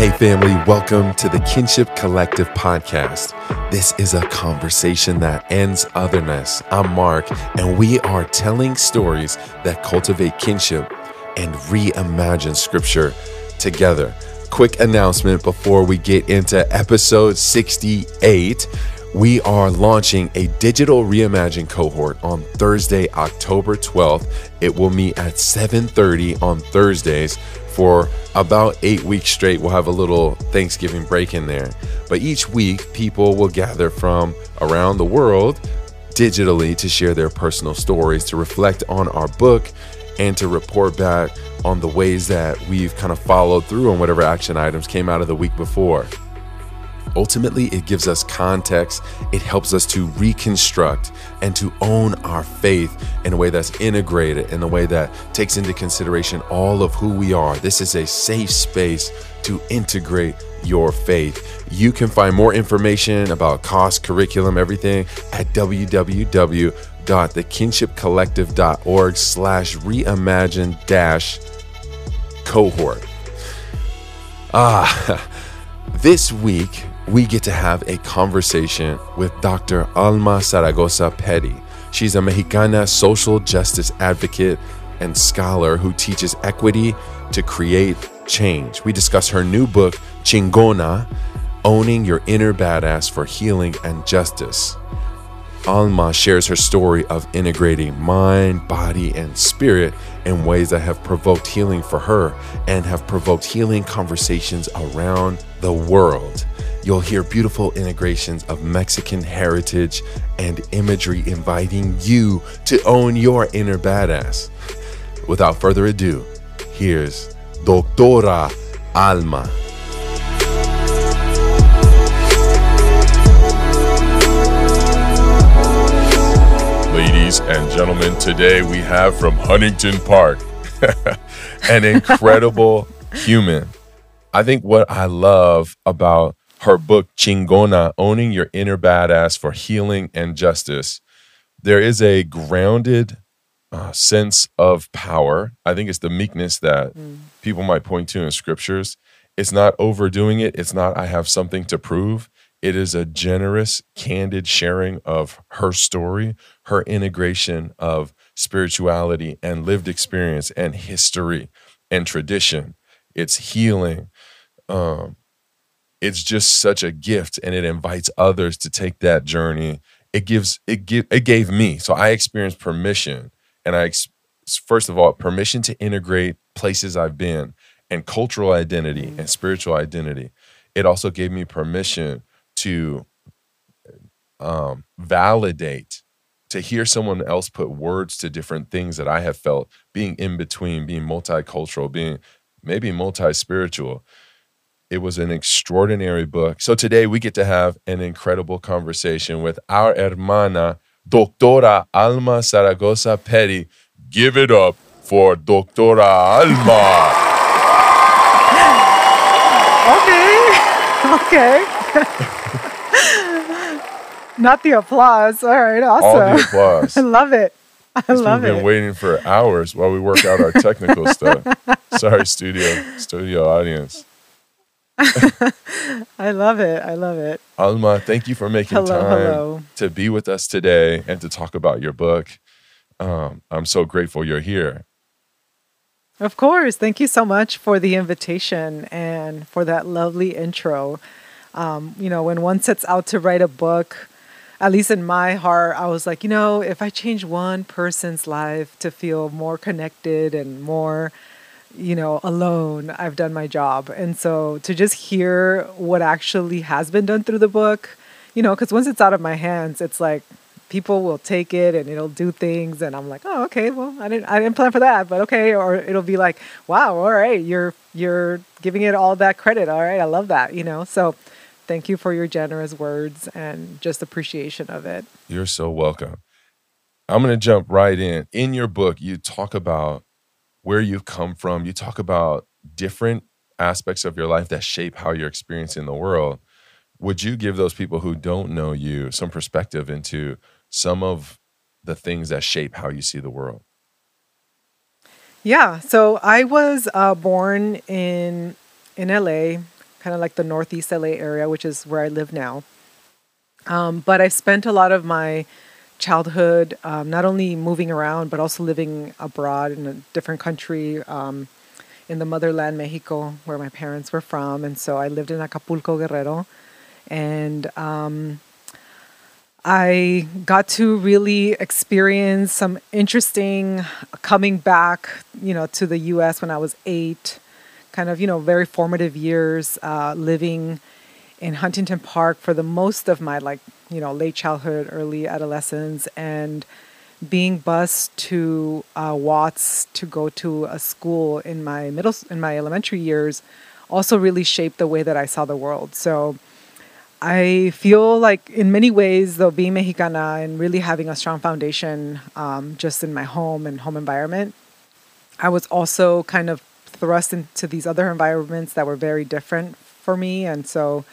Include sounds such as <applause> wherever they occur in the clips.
Hey, family, welcome to the Kinship Collective podcast. This is a conversation that ends otherness. I'm Mark, and we are telling stories that cultivate kinship and reimagine scripture together. Quick announcement before we get into episode 68 we are launching a digital reimagine cohort on Thursday, October 12th. It will meet at 7:30 on Thursdays for about 8 weeks straight. We'll have a little Thanksgiving break in there. But each week people will gather from around the world digitally to share their personal stories, to reflect on our book and to report back on the ways that we've kind of followed through on whatever action items came out of the week before. Ultimately, it gives us context. It helps us to reconstruct and to own our faith in a way that's integrated, in a way that takes into consideration all of who we are. This is a safe space to integrate your faith. You can find more information about cost, curriculum, everything at www.thekinshipcollective.org slash reimagine dash cohort. Ah, <laughs> this week we get to have a conversation with Dr. Alma Zaragoza Petty. She's a Mexicana social justice advocate and scholar who teaches equity to create change. We discuss her new book, Chingona Owning Your Inner Badass for Healing and Justice. Alma shares her story of integrating mind, body, and spirit in ways that have provoked healing for her and have provoked healing conversations around the world. You'll hear beautiful integrations of Mexican heritage and imagery inviting you to own your inner badass. Without further ado, here's Doctora Alma. Ladies and gentlemen, today we have from Huntington Park <laughs> an incredible <laughs> human. I think what I love about her book Chingona, Owning Your Inner Badass for Healing and Justice, there is a grounded uh, sense of power. I think it's the meekness that mm. people might point to in scriptures. It's not overdoing it. It's not, I have something to prove. It is a generous, candid sharing of her story, her integration of spirituality and lived experience and history and tradition. It's healing. Um, it's just such a gift and it invites others to take that journey. It gives it give it gave me so i experienced permission and i first of all permission to integrate places i've been and cultural identity mm-hmm. and spiritual identity. It also gave me permission to um, validate to hear someone else put words to different things that i have felt being in between being multicultural being maybe multi-spiritual it was an extraordinary book. So today we get to have an incredible conversation with our hermana, Doctora Alma Zaragoza Petty. Give it up for Doctora Alma. okay. <laughs> Okay. <laughs> Not the applause. All right, awesome. All the applause. <laughs> I love it. I love it. we've it. been waiting for hours while we work out our technical stuff. Sorry, studio, studio audience. <laughs> I love it. I love it. Alma, thank you for making hello, time hello. to be with us today and to talk about your book. Um, I'm so grateful you're here. Of course. Thank you so much for the invitation and for that lovely intro. Um, you know, when one sets out to write a book, at least in my heart, I was like, you know, if I change one person's life to feel more connected and more you know, alone, I've done my job. And so to just hear what actually has been done through the book, you know, because once it's out of my hands, it's like people will take it and it'll do things and I'm like, "Oh, okay. Well, I didn't I didn't plan for that, but okay." Or it'll be like, "Wow, all right. You're you're giving it all that credit. All right. I love that." You know. So, thank you for your generous words and just appreciation of it. You're so welcome. I'm going to jump right in. In your book, you talk about where you've come from. You talk about different aspects of your life that shape how you're experiencing the world. Would you give those people who don't know you some perspective into some of the things that shape how you see the world? Yeah. So I was uh, born in in LA kind of like the Northeast LA area, which is where I live now. Um, but I spent a lot of my childhood um, not only moving around, but also living abroad in a different country. Um, in the motherland, Mexico, where my parents were from. And so I lived in Acapulco, Guerrero. And um, I got to really experience some interesting coming back, you know, to the US when I was eight, kind of, you know, very formative years uh, living in Huntington Park for the most of my, like, you know, late childhood, early adolescence. And being bused to uh, Watts to go to a school in my middle in my elementary years also really shaped the way that I saw the world. So I feel like in many ways, though, being Mexicana and really having a strong foundation um, just in my home and home environment, I was also kind of thrust into these other environments that were very different for me. And so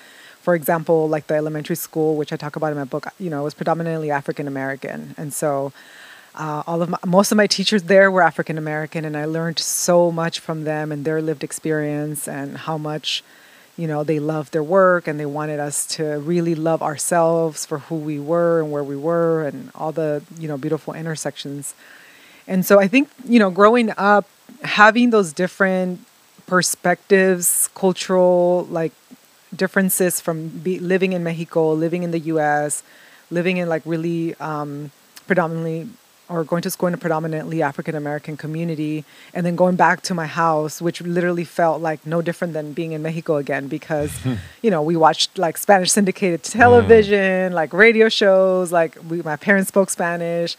for example, like the elementary school, which I talk about in my book, you know, was predominantly African American, and so uh, all of my, most of my teachers there were African American, and I learned so much from them and their lived experience and how much, you know, they loved their work and they wanted us to really love ourselves for who we were and where we were and all the you know beautiful intersections. And so I think you know, growing up, having those different perspectives, cultural like differences from be, living in Mexico, living in the U.S., living in like really um, predominantly or going to school in a predominantly African American community, and then going back to my house, which literally felt like no different than being in Mexico again because, <laughs> you know, we watched like Spanish syndicated television, mm. like radio shows, like we, my parents spoke Spanish,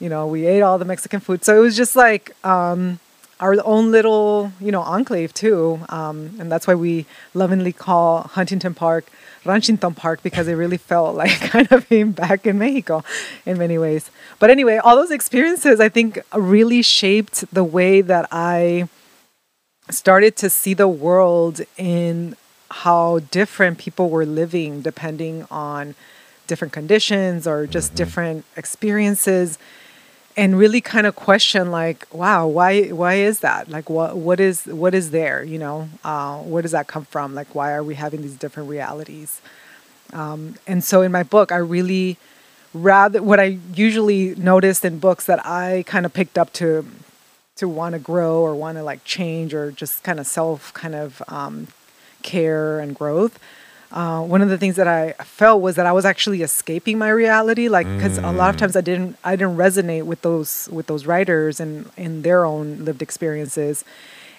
you know, we ate all the Mexican food. So it was just like, um, our own little, you know, enclave too. Um, and that's why we lovingly call Huntington Park Ranchington Park because it really felt <laughs> like kind of being back in Mexico in many ways. But anyway, all those experiences I think really shaped the way that I started to see the world in how different people were living depending on different conditions or just mm-hmm. different experiences and really kind of question like wow why why is that? Like what what is what is there you know? Uh, where does that come from? Like why are we having these different realities? Um, and so in my book i really rather what i usually noticed in books that i kind of picked up to to want to grow or want to like change or just kind of self kind of um, care and growth uh, one of the things that I felt was that I was actually escaping my reality, like because mm. a lot of mm. times I didn't I didn't resonate with those with those writers and in their own lived experiences,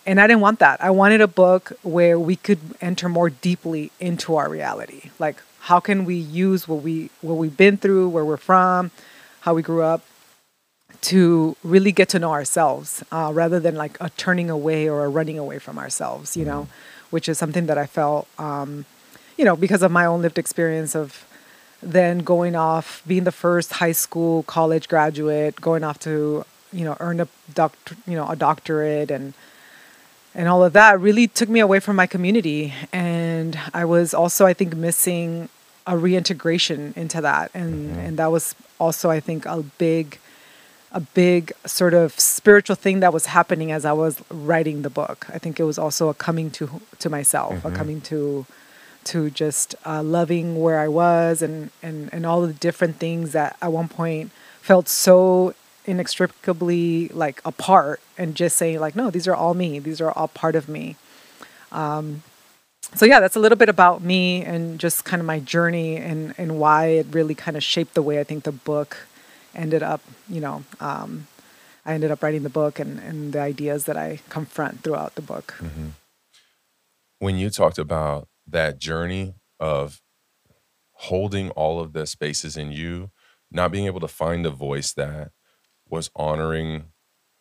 and I didn't want that. I wanted a book where we could enter more deeply into our reality, like how can we use what we what we've been through, where we're from, how we grew up, to really get to know ourselves uh, rather than like a turning away or a running away from ourselves, you know, mm. which is something that I felt. Um, you know, because of my own lived experience of then going off, being the first high school, college graduate, going off to, you know, earn a doctor, you know, a doctorate and and all of that really took me away from my community. And I was also, I think, missing a reintegration into that. And mm-hmm. and that was also, I think, a big a big sort of spiritual thing that was happening as I was writing the book. I think it was also a coming to to myself, mm-hmm. a coming to to just uh, loving where I was and, and, and all the different things that at one point felt so inextricably like apart and just saying like no these are all me. These are all part of me. Um, so yeah that's a little bit about me and just kind of my journey and, and why it really kind of shaped the way i think the book ended up you know um, i ended up writing the book and, and the ideas that i confront throughout the book. Mm-hmm. when you talked about that journey of holding all of the spaces in you, not being able to find a voice that was honoring,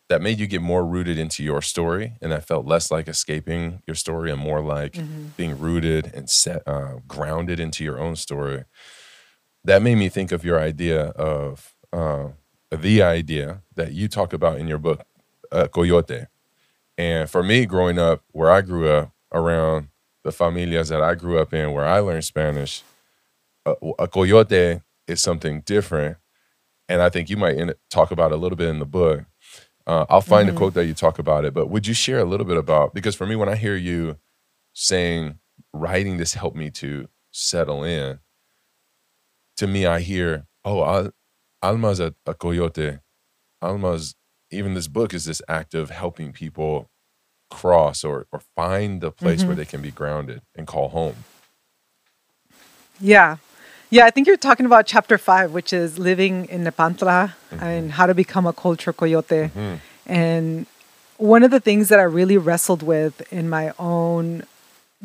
that made you get more rooted into your story. And that felt less like escaping your story and more like mm-hmm. being rooted and set, uh, grounded into your own story. That made me think of your idea of uh, the idea that you talk about in your book, uh, Coyote. And for me, growing up where I grew up around the familias that I grew up in where I learned Spanish, a, a coyote is something different. And I think you might in, talk about a little bit in the book. Uh, I'll find mm-hmm. a quote that you talk about it, but would you share a little bit about because for me, when I hear you saying writing this helped me to settle in, to me, I hear, oh, Al- Alma's a, a coyote. Alma's, even this book is this act of helping people cross or, or find the place where hmm they can be grounded and call home. Yeah. Yeah, I think you're talking about chapter five, which is living in Nepantla hmm and how to become a culture coyote. hmm And one of the things that I really wrestled with in my own,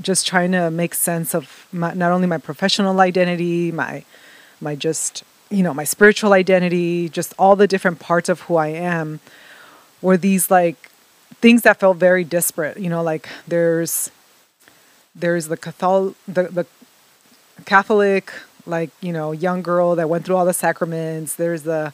just trying to make sense of my, not only my professional identity, my, my just, you know, my spiritual identity, just all the different parts of who I am, were these like things that felt very disparate. You know, like there's there's the Catholic, the, the Catholic, like, you know, young girl that went through all the sacraments. There's the,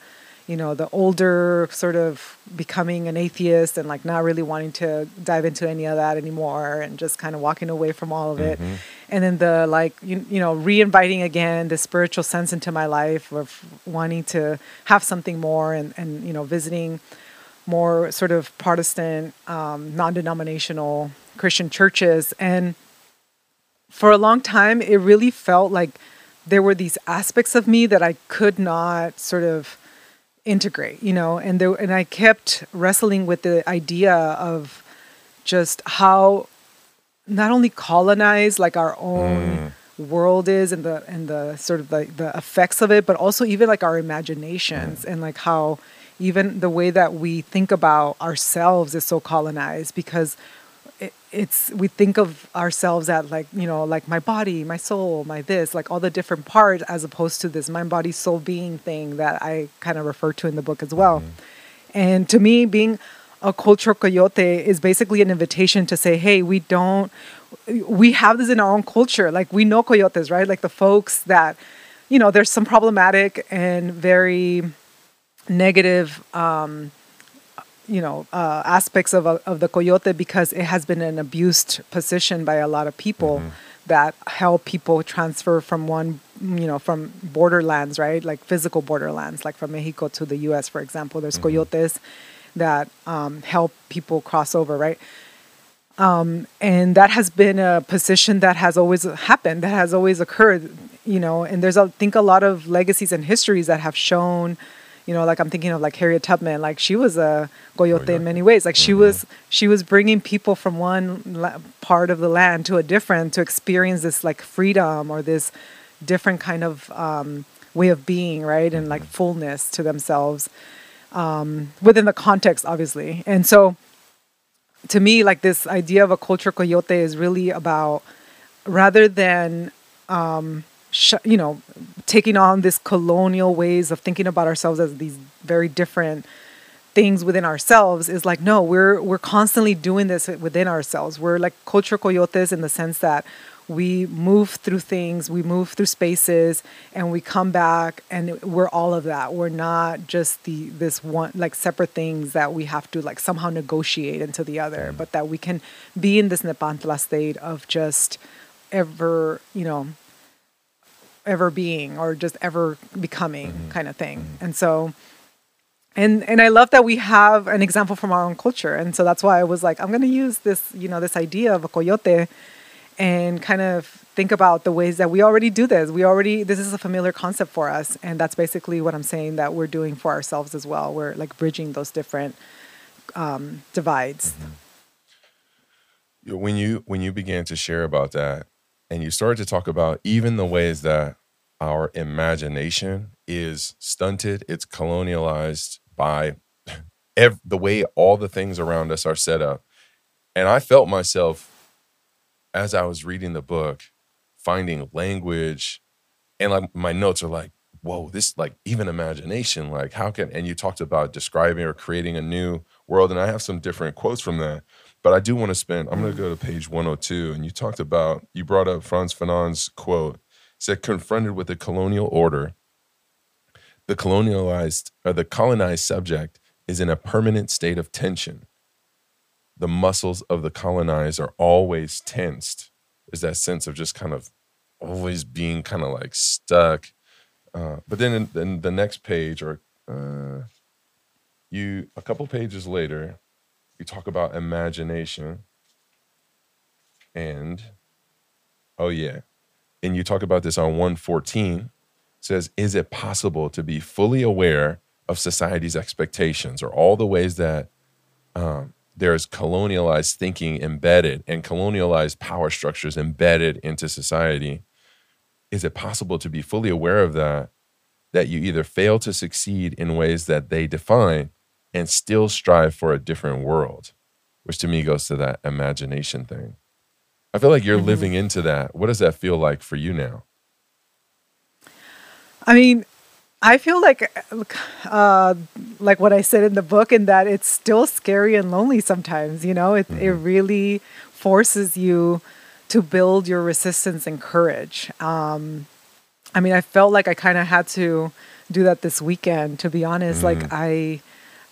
you know, the older sort of becoming an atheist and like not really wanting to dive into any of that anymore and just kind of walking away from all of it. hmm And then the like, you, you know, re-inviting again the spiritual sense into my life of wanting to have something more and, and you know, visiting more sort of Protestant, um, non-denominational Christian churches. And for a long time, it really felt like there were these aspects of me that I could not sort of integrate, you know, and there, and I kept wrestling with the idea of just how not only colonized like our own Mm, world is and the and the sort of the, the effects of it, but also even like our mm, imaginations and like how even the way that we think about ourselves is so colonized because it, it's we think of ourselves at like you know like my body my soul my this like all the different parts as opposed to this mind body soul being thing that i kind of refer to in the book as well. Mhm, and to me being a cultural coyote is basically an invitation to say hey we don't we have this in our own culture. Like we know coyotes right? Like the folks that you know there's some problematic and very negative um, you know uh, aspects of a, of the coyote because it has been an abused position by a lot of people mhm, that help people transfer from one you know from borderlands right? Like physical borderlands like from Mexico to the US for example. There's mhm, coyotes that um, help people cross over right? Um, and that has been a position that has always happened that has always occurred you know and there's i think a lot of legacies and histories that have shown you know like i'm thinking of like harriet tubman like she was a coyote in many ways. Like she hmm was she was bringing people from one la- part of the land to a different to experience this like freedom or this different kind of um, way of being right and like hmm fullness to themselves um, within the context obviously. And so to me, like this idea of a culture coyote is really about rather than sh- you know taking on this colonial ways of thinking about ourselves as these very different things within ourselves is like no we're we're constantly doing this within ourselves. We're like culture coyotes in the sense that we move through things we move through spaces and we come back and we're all of that. We're not just the this one like separate things that we have to like somehow negotiate into the other mm, but that we can be in this nepantla state of just ever you know ever being or just ever becoming mhm, kind of thing. Mhm, and so and and i love that we have an example from our own culture. And so that's why i was like i'm going to use this you know this idea of a coyote and kind of think about the ways that we already do this. We already this is a familiar concept for us. And that's basically what i'm saying that we're doing for ourselves as well. We're like bridging those different um, divides. Mhm. When you when you began to share about that, and you started to talk about even the ways that our imagination is stunted, it's colonialized by <laughs> ev- the way all the things around us are set up. And I felt myself as I was reading the book, finding language, and like my notes are like, whoa, this like even imagination, like how can and you talked about describing or creating a new world, and I have some different quotes from that. But I do want to spend, I'm gonna go to page 102, and you talked about, you brought up Frantz Fanon's quote, said confronted with the colonial order, the colonialized or the colonized subject is in a permanent state of tension the muscles of the colonized are always tensed. There's that sense of just kind of always being kind of like stuck. Uh, but then in, in the next page, or uh, you a couple pages later, you talk about imagination, and Oh yeah. And you talk about this on 114 says is it possible to be fully aware of society's expectations or all the ways that um, there's colonialized thinking embedded and colonialized power structures embedded into society is it possible to be fully aware of that that you either fail to succeed in ways that they define and still strive for a different world which to me goes to that imagination thing i feel like you're mm-hmm. living into that what does that feel like for you now i mean I feel like, uh, like what I said in the book, in that it's still scary and lonely sometimes. You know, it mm-hmm. it really forces you to build your resistance and courage. Um, I mean, I felt like I kind of had to do that this weekend. To be honest, mm-hmm. like I,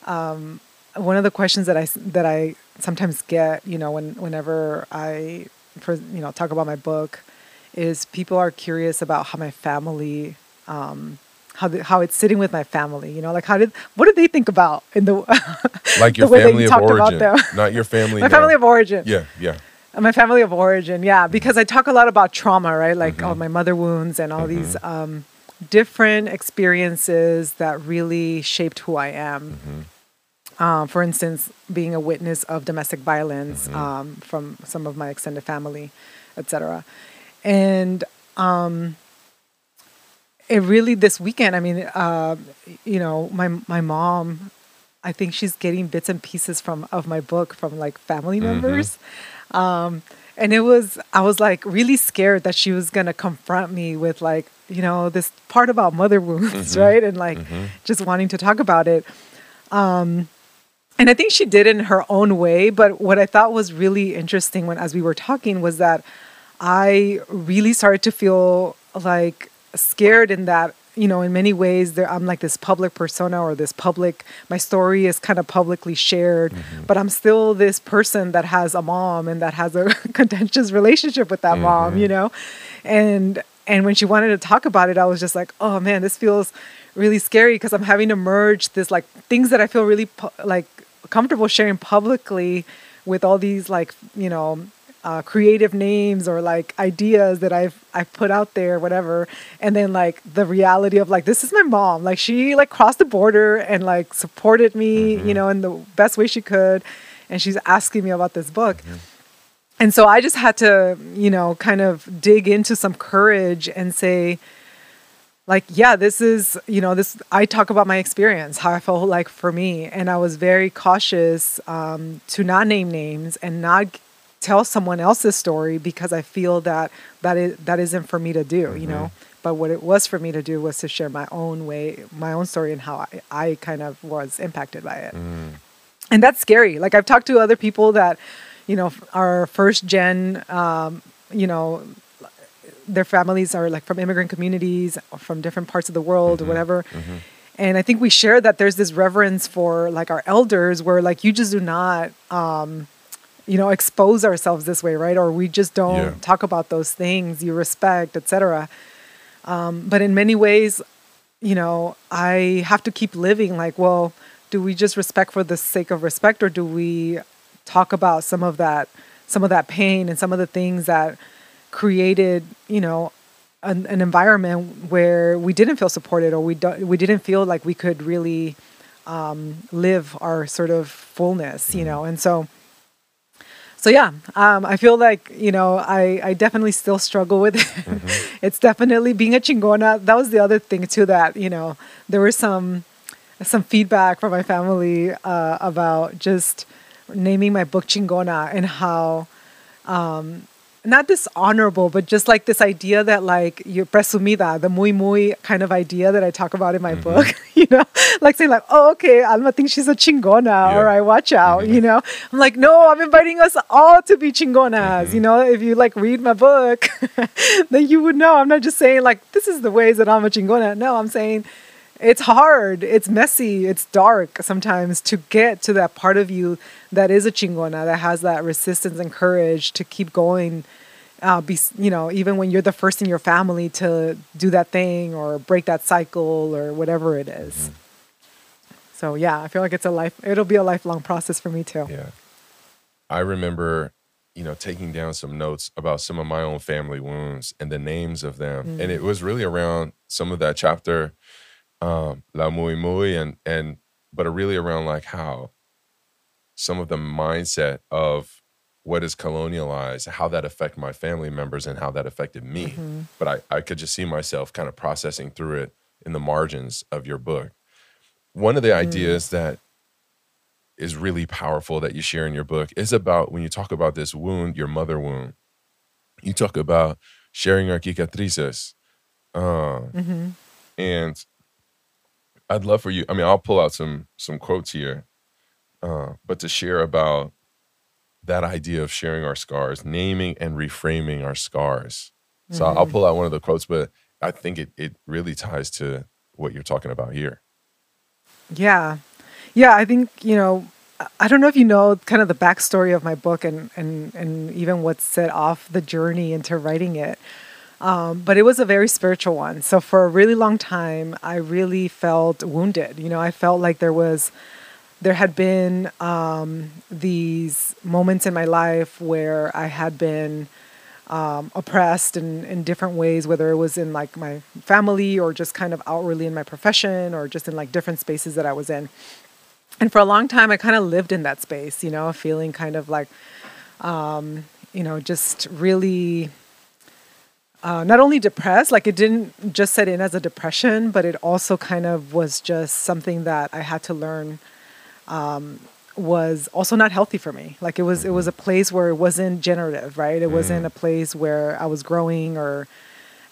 um, one of the questions that I that I sometimes get, you know, when whenever I, you know, talk about my book, is people are curious about how my family. Um, how the, how it's sitting with my family. You know, like how did what did they think about in the <laughs> like your the family of origin, not your family. my family of origin. Yeah, yeah. My family of origin, yeah, because I talk a lot about trauma, right? Like mm-hmm. all my mother wounds and all mm-hmm. these um, different experiences that really shaped who I am. Mm-hmm. Um, for instance, being a witness of domestic violence mm-hmm. um, from some of my extended family, etc. And um, it really this weekend. I mean, uh, you know, my my mom. I think she's getting bits and pieces from of my book from like family mm-hmm. members. Mm-hmm. Um, and it was I was like really scared that she was gonna confront me with like you know this part about mother wounds, <laughs> mm-hmm. right? And like mm-hmm. just wanting to talk about it. Um, and I think she did in her own way. But what I thought was really interesting when as we were talking was that I really started to feel like scared in that you know in many ways there i'm like this public persona or this public my story is kind of publicly shared mm-hmm. but i'm still this person that has a mom and that has a <laughs> contentious relationship with that mm-hmm. mom you know and and when she wanted to talk about it i was just like oh man this feels really scary because i'm having to merge this like things that i feel really like comfortable sharing publicly with all these like you know uh, creative names or like ideas that I've I've put out there, whatever. And then like the reality of like this is my mom. Like she like crossed the border and like supported me, mm-hmm. you know, in the best way she could. And she's asking me about this book. Mm-hmm. And so I just had to, you know, kind of dig into some courage and say, like yeah this is you know this i talk about my experience how i felt like for me and i was very cautious um, to not name names and not tell someone else's story because I feel that that is that isn't for me to do, mm-hmm. you know. But what it was for me to do was to share my own way, my own story, and how I, I kind of was impacted by it. Mm. And that's scary. Like I've talked to other people that, you know, are first gen, um, you know, their families are like from immigrant communities, from different parts of the world, mm-hmm. or whatever. Mm-hmm. And I think we share that there's this reverence for like our elders, where like you just do not. Um, you know expose ourselves this way right or we just don't yeah. talk about those things you respect etc um, but in many ways you know i have to keep living like well do we just respect for the sake of respect or do we talk about some of that some of that pain and some of the things that created you know an, an environment where we didn't feel supported or we don't we didn't feel like we could really um, live our sort of fullness you mm-hmm. know and so so yeah, um, I feel like you know I, I definitely still struggle with it. Mm-hmm. <laughs> it's definitely being a chingona. That was the other thing too that you know there was some some feedback from my family uh, about just naming my book chingona and how um, not dishonorable, but just like this idea that like you presumida, the muy muy kind of idea that I talk about in my mm-hmm. book, <laughs> you know, like saying like, oh okay, Alma thinks she's a chingona, yeah. all right, watch out, mm-hmm. you know. I'm like, no, I'm inviting us all to be chingonas, mm-hmm. you know. If you like read my book, <laughs> then you would know. I'm not just saying like this is the ways that I'm a chingona. No, I'm saying it's hard, it's messy, it's dark sometimes to get to that part of you that is a chingona, that has that resistance and courage to keep going. Uh, be, you know, even when you're the first in your family to do that thing or break that cycle or whatever it is. Mm-hmm. So yeah, I feel like it's a life. It'll be a lifelong process for me too. Yeah, I remember you know, taking down some notes about some of my own family wounds and the names of them. Mm. And it was really around some of that chapter, um, La Muy Muy, and and but really around like how some of the mindset of what is colonialized, how that affect my family members and how that affected me. Mm-hmm. But I, I could just see myself kind of processing through it in the margins of your book. One of the mm. ideas that is really powerful that you share in your book is about when you talk about this wound, your mother wound. You talk about sharing our cicatrices. Uh, mm-hmm. And I'd love for you, I mean, I'll pull out some some quotes here, uh, but to share about that idea of sharing our scars, naming and reframing our scars. So mm-hmm. I'll pull out one of the quotes, but I think it it really ties to what you're talking about here. Yeah. Yeah, I think, you know, I don't know if you know kind of the backstory of my book and, and, and even what set off the journey into writing it. Um, but it was a very spiritual one. So for a really long time, I really felt wounded. You know, I felt like there was, there had been um, these moments in my life where I had been um, oppressed in, in different ways, whether it was in like my family or just kind of outwardly in my profession or just in like different spaces that I was in and for a long time i kind of lived in that space you know feeling kind of like um, you know just really uh, not only depressed like it didn't just set in as a depression but it also kind of was just something that i had to learn um, was also not healthy for me like it was it was a place where it wasn't generative right it mm. wasn't a place where i was growing or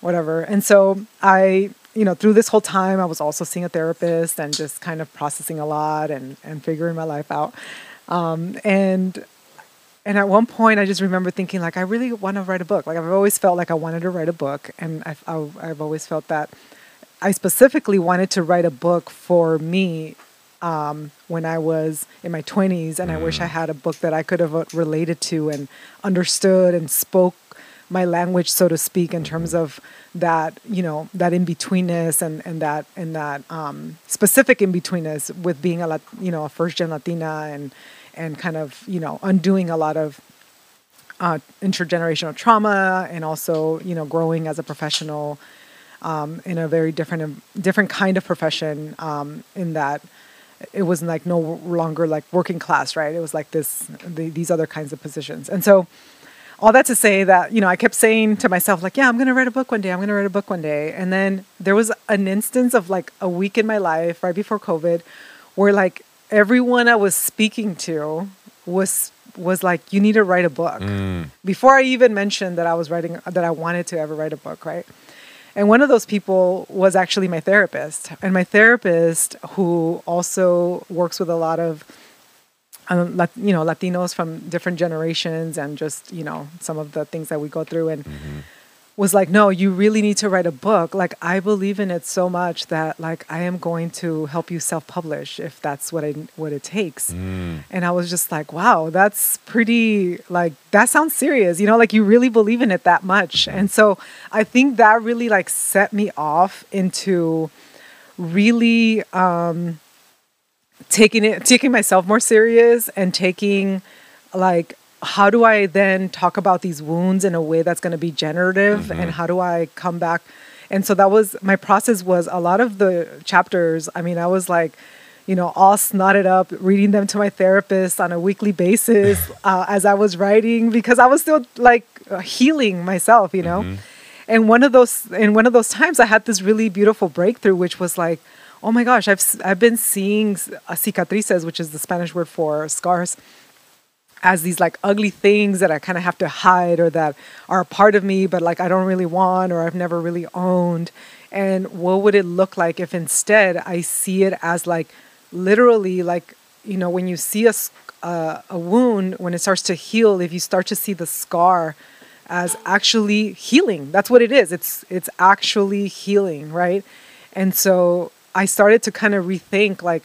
whatever and so i you know, through this whole time, I was also seeing a therapist and just kind of processing a lot and, and figuring my life out. Um, and and at one point, I just remember thinking, like, I really want to write a book. Like, I've always felt like I wanted to write a book, and I've, I've always felt that I specifically wanted to write a book for me um, when I was in my 20s, and. I wish I mm. had a book that I could have uh, related to and understood and spoke my language, so to speak, in terms of that you know that in betweenness and and that and that um, specific in betweenness with being a you know a first gen Latina and and kind of you know undoing a lot of uh, intergenerational trauma and also you know growing as a professional um, in a very different different kind of profession um, in that it was like no longer like working class right? It was like this the, these other kinds of positions. And so all that to say that you know i kept saying to myself like yeah i'm going to write a book one day i'm going to write a book one day. And then there was an instance of like a week in my life right before covid where like everyone i was speaking to was was like you need to write a book mm. before i even mentioned that i was writing that i wanted to ever write a book right and one of those people was actually my therapist and my therapist who also works with a lot of um, you know Latinos from different generations and just you know some of the things that we go through and mm-hmm. Was like no you really need to write a book like I believe in it so much that like I am going to help you self publish if that's what I what it takes mm. and I was just like wow that's pretty like that sounds serious you know like you really believe in it that much mm-hmm. and so I think that really like set me off into really um taking it taking myself more serious and taking like how do I then talk about these wounds in a way that's going to be generative mm-hmm. and how do I come back and so that was my process was a lot of the chapters I mean I was like you know all snotted up reading them to my therapist on a weekly basis <laughs> uh, as I was writing because I was still like healing myself you know mm-hmm. and one of those in one of those times I had this really beautiful breakthrough which was like oh my gosh, I've I've been seeing cicatrices, which is the Spanish word for scars, as these like ugly things that I kind of have to hide or that are a part of me, but like I don't really want or I've never really owned. And what would it look like if instead I see it as like literally like you know when you see a uh, a wound when it starts to heal, if you start to see the scar as actually healing, that's what it is. It's it's actually healing, right? And so I started to kind of rethink like,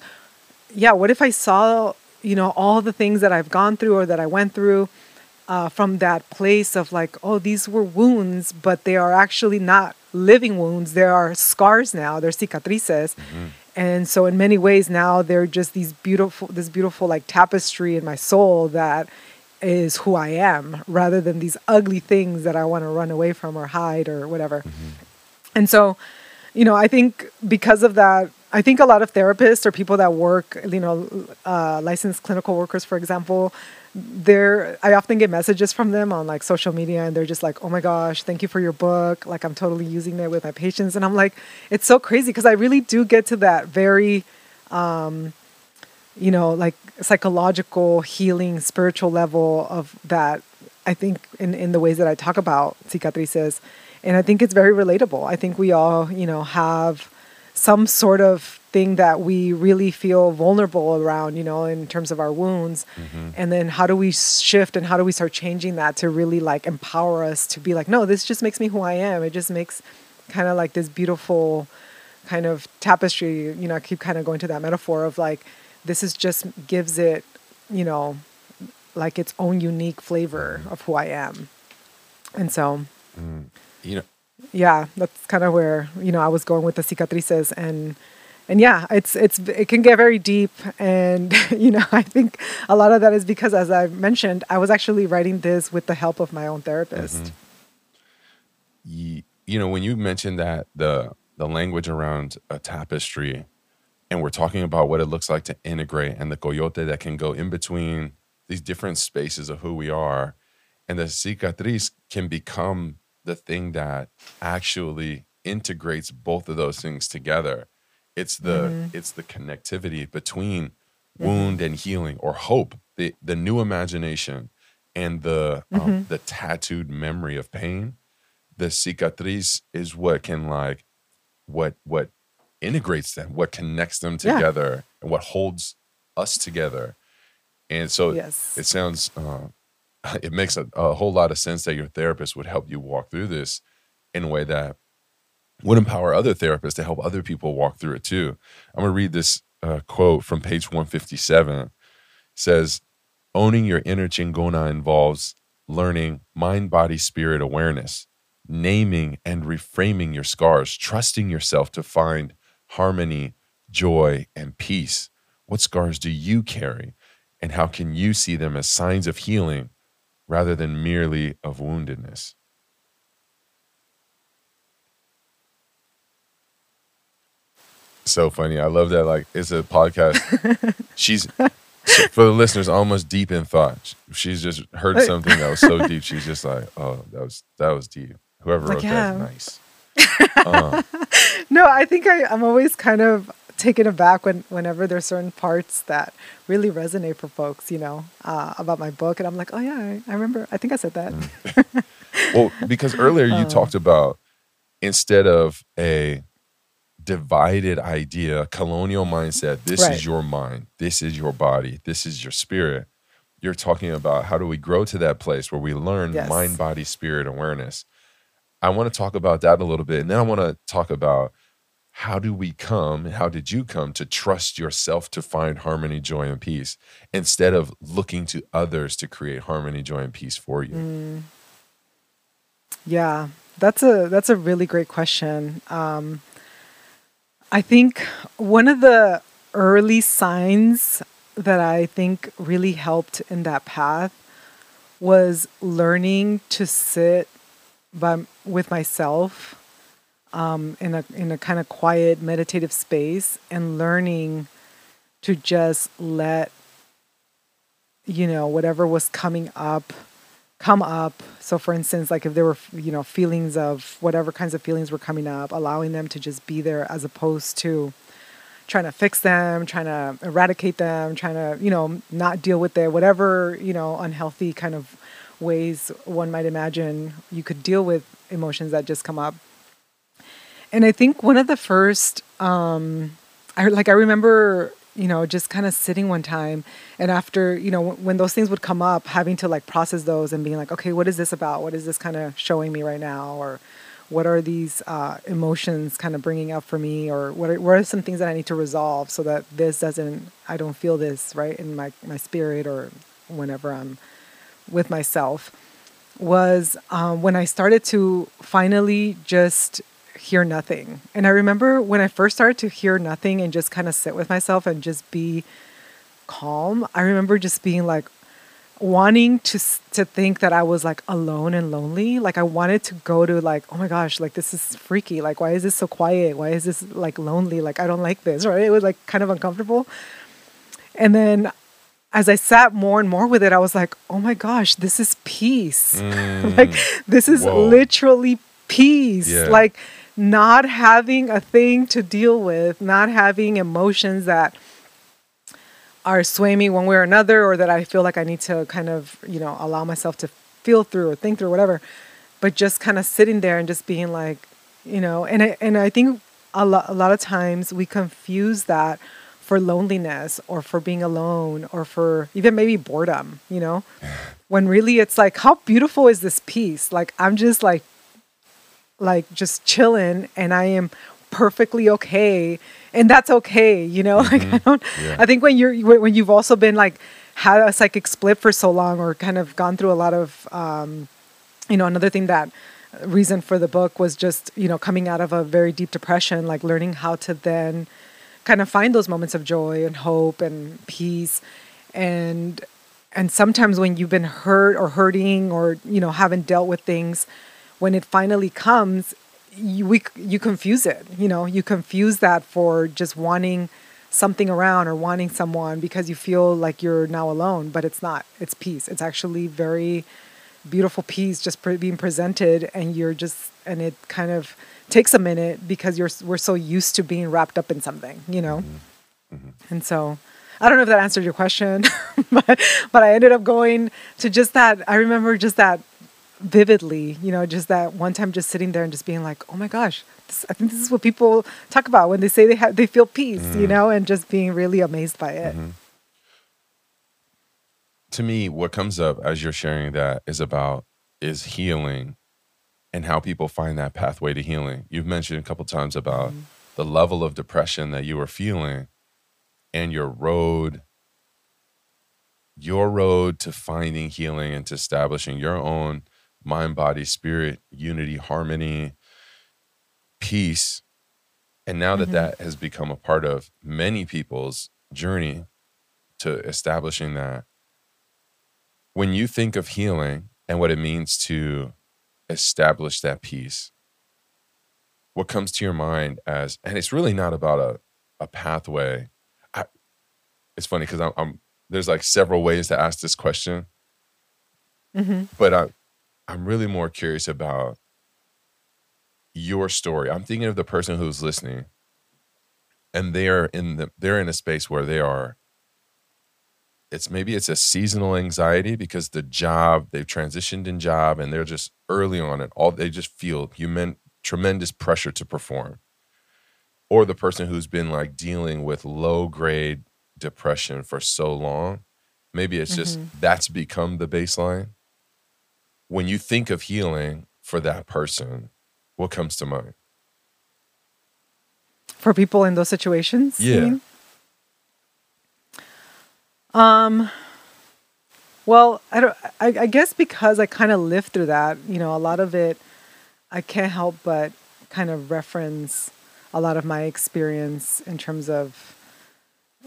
yeah, what if I saw, you know, all the things that I've gone through or that I went through uh, from that place of like, oh, these were wounds, but they are actually not living wounds. There are scars now. They're cicatrices. Mm-hmm. And so in many ways now they're just these beautiful, this beautiful like tapestry in my soul that is who I am rather than these ugly things that I want to run away from or hide or whatever. Mm-hmm. And so, you know, I think because of that, I think a lot of therapists or people that work, you know, uh, licensed clinical workers, for example, they're I often get messages from them on like social media and they're just like, "Oh my gosh, thank you for your book. Like I'm totally using it with my patients." And I'm like, it's so crazy because I really do get to that very um you know, like psychological healing, spiritual level of that. I think in, in the ways that I talk about cicatrices. And I think it's very relatable. I think we all, you know, have some sort of thing that we really feel vulnerable around, you know, in terms of our wounds. Mm-hmm. And then how do we shift and how do we start changing that to really like empower us to be like, no, this just makes me who I am. It just makes kind of like this beautiful kind of tapestry, you know, I keep kind of going to that metaphor of like, this is just gives it, you know, like its own unique flavor of who I am. And so, mm. you know, yeah, that's kind of where you know I was going with the cicatrices and and yeah, it's it's it can get very deep, and <laughs> you know I think a lot of that is because, as I mentioned, I was actually writing this with the help of my own therapist. Mm-hmm. You, you know, when you mentioned that the the language around a tapestry and we're talking about what it looks like to integrate and the coyote that can go in between these different spaces of who we are and the cicatriz can become the thing that actually integrates both of those things together it's the mm-hmm. it's the connectivity between wound and healing or hope the the new imagination and the um, mm-hmm. the tattooed memory of pain the cicatriz is what can like what what integrates them, what connects them together, yeah. and what holds us together. And so yes. it sounds, uh, <laughs> it makes a, a, whole lot of sense that your therapist would help you walk through this in a way that would empower other therapists to help other people walk through it too. I'm going to read this uh, quote from page 157. It says, Owning your inner chingona involves learning mind, body, spirit awareness, naming and reframing your scars, trusting yourself to find harmony, joy, and peace? What scars do you carry? And how can you see them as signs of healing rather than merely of woundedness? So funny. I love that. Like, it's a podcast. <laughs> She's, for the listeners, almost deep in thought. She's just heard something that was so deep. She's just like, oh, that was, that was deep. Whoever like, wrote yeah. that, nice. Uh, <laughs> no, I think I, I'm always kind of <laughs> taken aback when whenever there's certain parts that really resonate for folks, you know, uh, about my book, and I'm like, oh yeah, I, I remember. I think I said that. Mm. <laughs> well, because earlier you um, talked about instead of a divided idea, colonial mindset. This right. is your mind. This is your body. This is your spirit. You're talking about how do we grow to that place where we learn yes. mind, body, spirit awareness. I want to talk about that a little bit. And then I want to talk about how do we come, how did you come to trust yourself to find harmony, joy, and peace instead of looking to others to create harmony, joy, and peace for you? Mm. Yeah, that's a that's a really great question. Um, I think one of the early signs that I think really helped in that path was learning to sit by with myself um, in a in a kind of quiet meditative space and learning to just let you know whatever was coming up come up so for instance like if there were you know feelings of whatever kinds of feelings were coming up allowing them to just be there as opposed to trying to fix them trying to eradicate them trying to you know not deal with their whatever you know unhealthy kind of ways one might imagine you could deal with emotions that just come up. And I think one of the first, um, I like I remember, you know, just kind of sitting one time, and after, you know, w- when those things would come up, having to like process those and being like, okay, what is this about? What is this kind of showing me right now, or what are these uh, emotions kind of bringing up for me, or what are, what are some things that I need to resolve so that this doesn't, I don't feel this right in my my spirit or whenever I'm with myself was um, when I started to finally just hear nothing. And I remember when I first started to hear nothing and just kind of sit with myself and just be calm, I remember just being like, wanting to to think that I was like alone and lonely. Like I wanted to go to like, oh my gosh, like this is freaky. Like why is this so quiet? Why is this like lonely? Like I don't like this, <laughs> right? It was like kind of uncomfortable. And then as I sat more and more with it, I was like, oh my gosh, this is peace. <laughs> Mm. like this is Whoa. literally peace. Yeah. Like not having a thing to deal with, not having emotions that are swaying me one way or another, or that I feel like I need to kind of, you know, allow myself to feel through or think through, or whatever. But just kind of sitting there and just being like, you know, and I, and I think a lot, a lot of times we confuse that for loneliness or for being alone or for even maybe boredom, you know, when really it's like, how beautiful is this peace? Like, I'm just like, like just chilling and I am perfectly okay and that's okay you know mm-hmm. <laughs> like i don't yeah. i think when you're when you've also been like had a psychic split for so long or kind of gone through a lot of um, you know another thing that reason for the book was just you know coming out of a very deep depression like learning how to then kind of find those moments of joy and hope and peace and and sometimes when you've been hurt or hurting or you know haven't dealt with things when it finally comes you we you confuse it you know you confuse that for just wanting something around or wanting someone because you feel like you're now alone but it's not it's peace it's actually very beautiful peace just pre- being presented and you're just and it kind of takes a minute because you're we're so used to being wrapped up in something you know mm-hmm. Mm-hmm. and so I don't know if that answered your question, <laughs> but but I ended up going to just that. I remember just that vividly, you know, just that one time just sitting there and just being like, oh my gosh, this, I think this is what people talk about when they say they have they feel peace, mm-hmm. you know, and just being really amazed by it. Mm-hmm. To me, what comes up as you're sharing that is about is healing and how people find that pathway to healing. You've mentioned a couple times about mm-hmm. the level of depression that you were feeling and your road your road to finding healing and to establishing your own mind, body, spirit, unity, harmony, peace. And now that mm-hmm. that has become a part of many people's journey to establishing that, when you think of healing and what it means to establish that peace, what comes to your mind as, and it's really not about a, a pathway. I, it's funny because I'm, I'm, there's like several ways to ask this question. Mm-hmm. But I, I'm really more curious about your story. I'm thinking of the person who's listening and they're in the they're in a space where they are it's maybe it's a seasonal anxiety because the job they've transitioned in job and they're just early on and all they just feel human tremendous pressure to perform or the person who's been like dealing with low grade depression for so long maybe it's just mm-hmm. that's become the baseline when you think of healing for that person, what comes to mind? For people in those situations? Yeah. Um well, I don't I, I guess because I kind of lived through that, you know, a lot of it I can't help but kind of reference a lot of my experience in terms of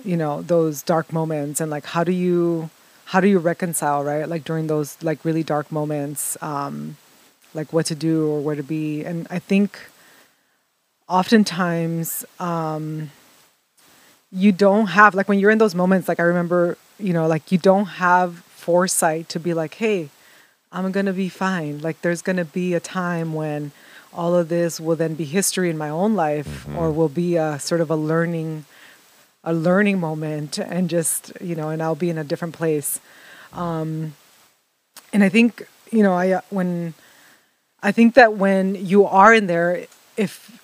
you know, those dark moments and like how do you how do you reconcile right? Like during those like really dark moments um like what to do or where to be. And i think oftentimes um you don't have like when you're in those moments like i remember you know like you don't have foresight to be like hey i'm gonna be fine. Like there's gonna be a time when all of this will then be history in my own life mm-hmm. or will be a sort of a learning a learning moment and just you know and i'll be in a different place. Um, and i think you know i when i think that when you are in there if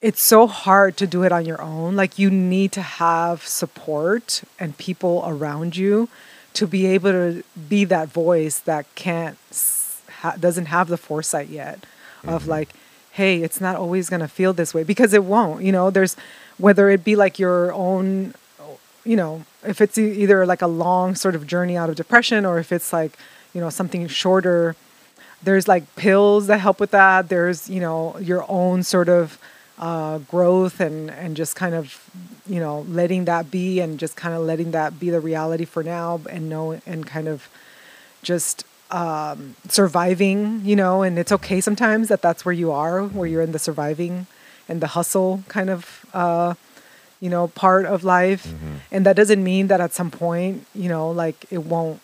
it's so hard to do it on your own. Like you need to have support and people around you to be able to be that voice that can't ha- doesn't have the foresight yet mm-hmm. of like hey it's not always going to feel this way because it won't you know? There's whether it be like your own you know if it's either like a long sort of journey out of depression or if it's like you know something shorter there's like pills that help with that. There's you know your own sort of uh, growth and and just kind of you know letting that be and just kind of letting that be the reality for now and know and kind of just um, surviving, you know, and it's okay sometimes that that's where you are, where you're in the surviving and the hustle kind of, uh, you know, part of life. Mm-hmm. And that doesn't mean that at some point, you know, like it won't,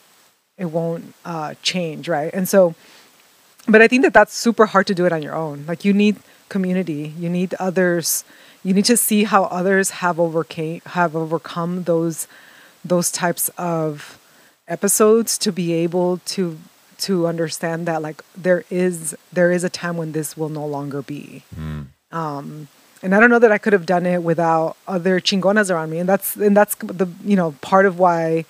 it won't uh, change, right? And so, but I think that that's super hard to do it on your own. Like you need community, you need others, you need to see how others have overcame have overcome those those types of episodes to be able to to understand that like there is there is a time when this will no longer be um and i don't know that i could have done it without other chingonas around me. And that's and that's the you know part of why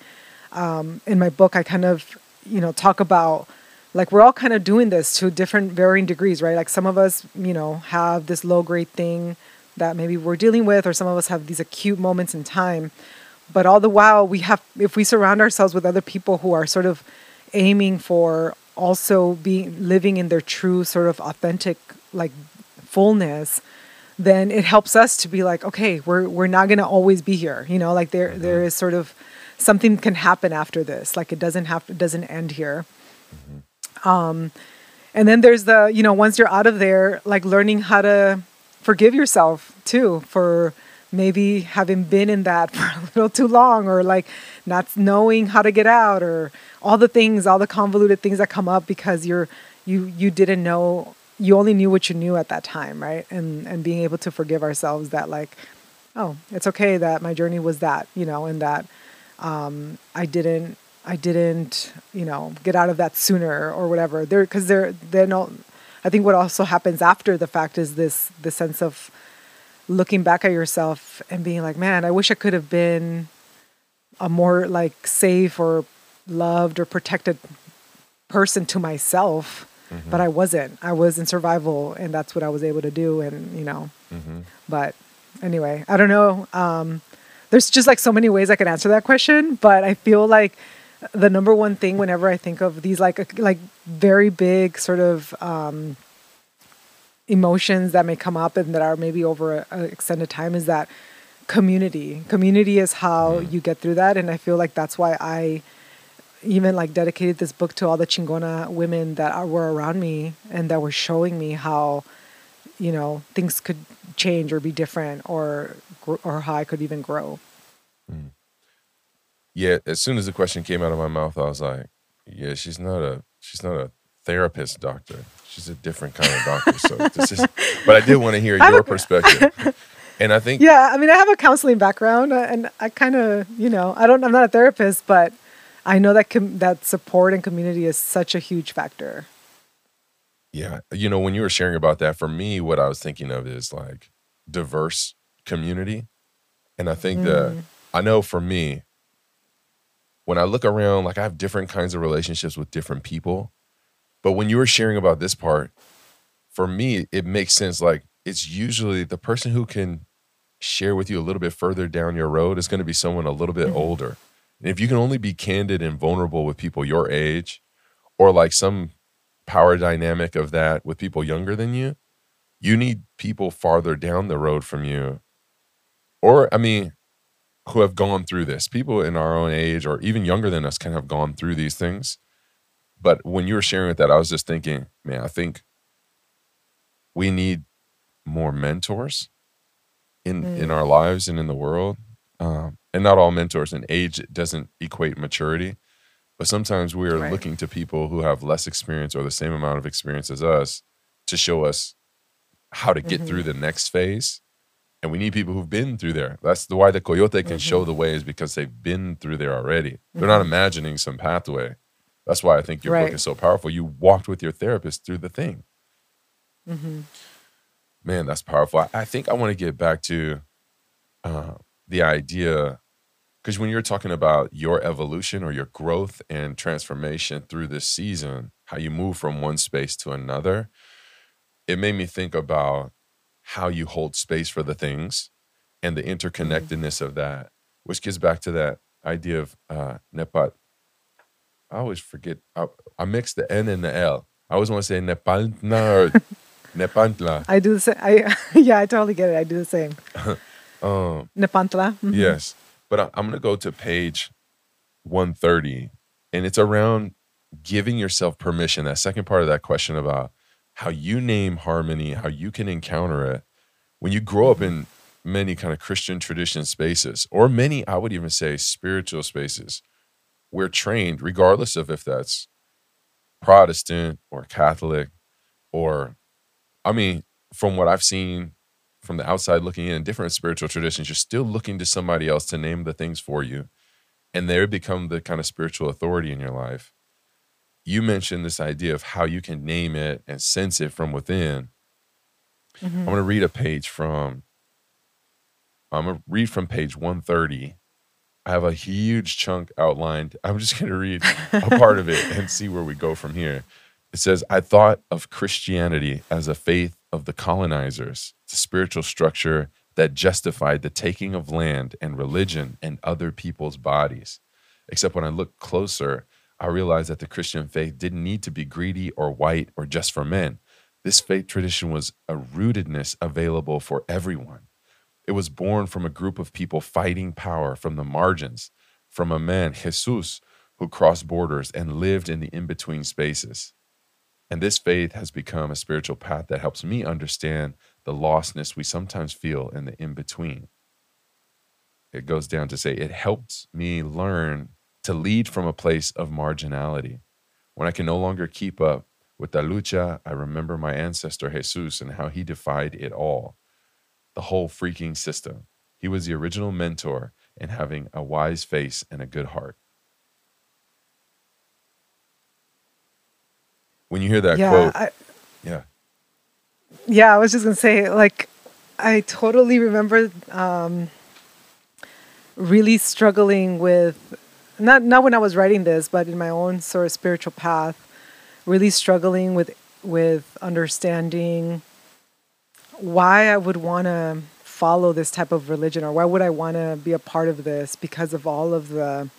um in my book i kind of you know talk about like we're all kind of doing this to different varying degrees right? Like some of us you know have this low grade thing that maybe we're dealing with or some of us have these acute moments in time. But all the while we have if we surround ourselves with other people who are sort of aiming for also being living in their true sort of authentic like fullness then it helps us to be like okay we're we're not going to always be here you know like there there is sort of something can happen after this like it doesn't have it doesn't end here. Um and then there's the you know once you're out of there like learning how to forgive yourself too for maybe having been in that <laughs> for a little too long or like not knowing how to get out or all the things all the convoluted things that come up because you're you you didn't know you only knew what you knew at that time right? And and being able to forgive ourselves that like oh it's okay that my journey was that you know and that um i didn't i didn't you know get out of that sooner or whatever. There because there then all i think what also happens after the fact is this the sense of looking back at yourself and being like, man, I wish I could have been a more like safe or loved or protected person to myself, Mm-hmm. but I wasn't. I was in survival and that's what I was able to do. And, you know, Mm-hmm. but anyway, I don't know. Um, there's just like so many ways I could answer that question, but I feel like the number one thing whenever I think of these like like very big sort of um, emotions that may come up and that are maybe over an extended time is that community. Community is how you get through that, and I feel like that's why I even like dedicated this book to all the chingona women that are, were around me and that were showing me how you know things could change or be different or or how I could even grow. Yeah, as soon as the question came out of my mouth, I was like, "Yeah, she's not a she's not a therapist doctor. She's a different kind of doctor." So <laughs> this is, but I did want to hear your a- perspective, and I think <laughs> Yeah, I mean, I have a counseling background, uh, and I kind of, you know, I don't, I'm not a therapist, but I know that com- that support and community is such a huge factor. Yeah. You know, when you were sharing about that, for me, what I was thinking of is like diverse community. And I think that mm. I know for me, when I look around, like I have different kinds of relationships with different people. But when you were sharing about this part, for me, it makes sense. Like it's usually the person who can share with you a little bit further down your road is going to be someone a little bit mm-hmm. older. And if you can only be candid and vulnerable with people your age or like some power dynamic of that with people younger than you, you need people farther down the road from you. Or, I mean, who have gone through this. People in our own age or even younger than us can have gone through these things. But when you were sharing with that, I was just thinking, man, I think we need more mentors in in our lives and in the world. Um, and not all mentors and age doesn't equate maturity. But sometimes we are Right. looking to people who have less experience or the same amount of experience as us to show us how to get through the next phase. And we need people who've been through there. That's the why the coyote can show the way is because they've been through there already. They're not imagining some pathway. That's why I think your book is so powerful. You walked with your therapist through the thing. Mm-hmm. Man, that's powerful. I, I think I want to get back to uh, the idea because when you're talking about your evolution or your growth and transformation through this season, how you move from one space to another, it made me think about how you hold space for the things and the interconnectedness of that, which gets back to that idea of uh, Nepat. I always forget. I, I mix the N and the L. I always want to say Nepantna or <laughs> Nepantla. I do the same. I <laughs> yeah, I totally get it. I do the same. <laughs> Um, Nepantla. Mhm. Yes. But I, I'm going to go to page 130, and it's around giving yourself permission, that second part of that question about how you name harmony, how you can encounter it. When you grow up in many kind of Christian tradition spaces, or many, I would even say, spiritual spaces, we're trained, regardless of if that's Protestant or Catholic, or, I mean, from what I've seen from the outside looking in, different spiritual traditions, you're still looking to somebody else to name the things for you. And they become the kind of spiritual authority in your life. You mentioned this idea of how you can name it and sense it from within. Mm-hmm. I'm going to read a page from I'm going to read from page 130. I have a huge chunk outlined. <laughs> I'm just going to read a part of it and see where we go from here. It says, I thought of Christianity as a faith of the colonizers, the spiritual structure that justified the taking of land and religion and other people's bodies. Except when I look closer, I realized that the Christian faith didn't need to be greedy or white or just for men. This faith tradition was a rootedness available for everyone. It was born from a group of people fighting power from the margins, from a man, Jesus, who crossed borders and lived in the in between spaces. And this faith has become a spiritual path that helps me understand the lostness we sometimes feel in the in between. It goes down to say, it helps me learn to lead from a place of marginality. When I can no longer keep up with the lucha, I remember my ancestor Jesus and how he defied it all the whole freaking system. He was the original mentor in having a wise face and a good heart. When you hear that yeah, quote, I, yeah. Yeah, I was just going to say, like, I totally remember um, really struggling with, not, not when I was writing this, but in my own sort of spiritual path, really struggling with, with understanding why I would want to follow this type of religion or why would I want to be a part of this because of all of the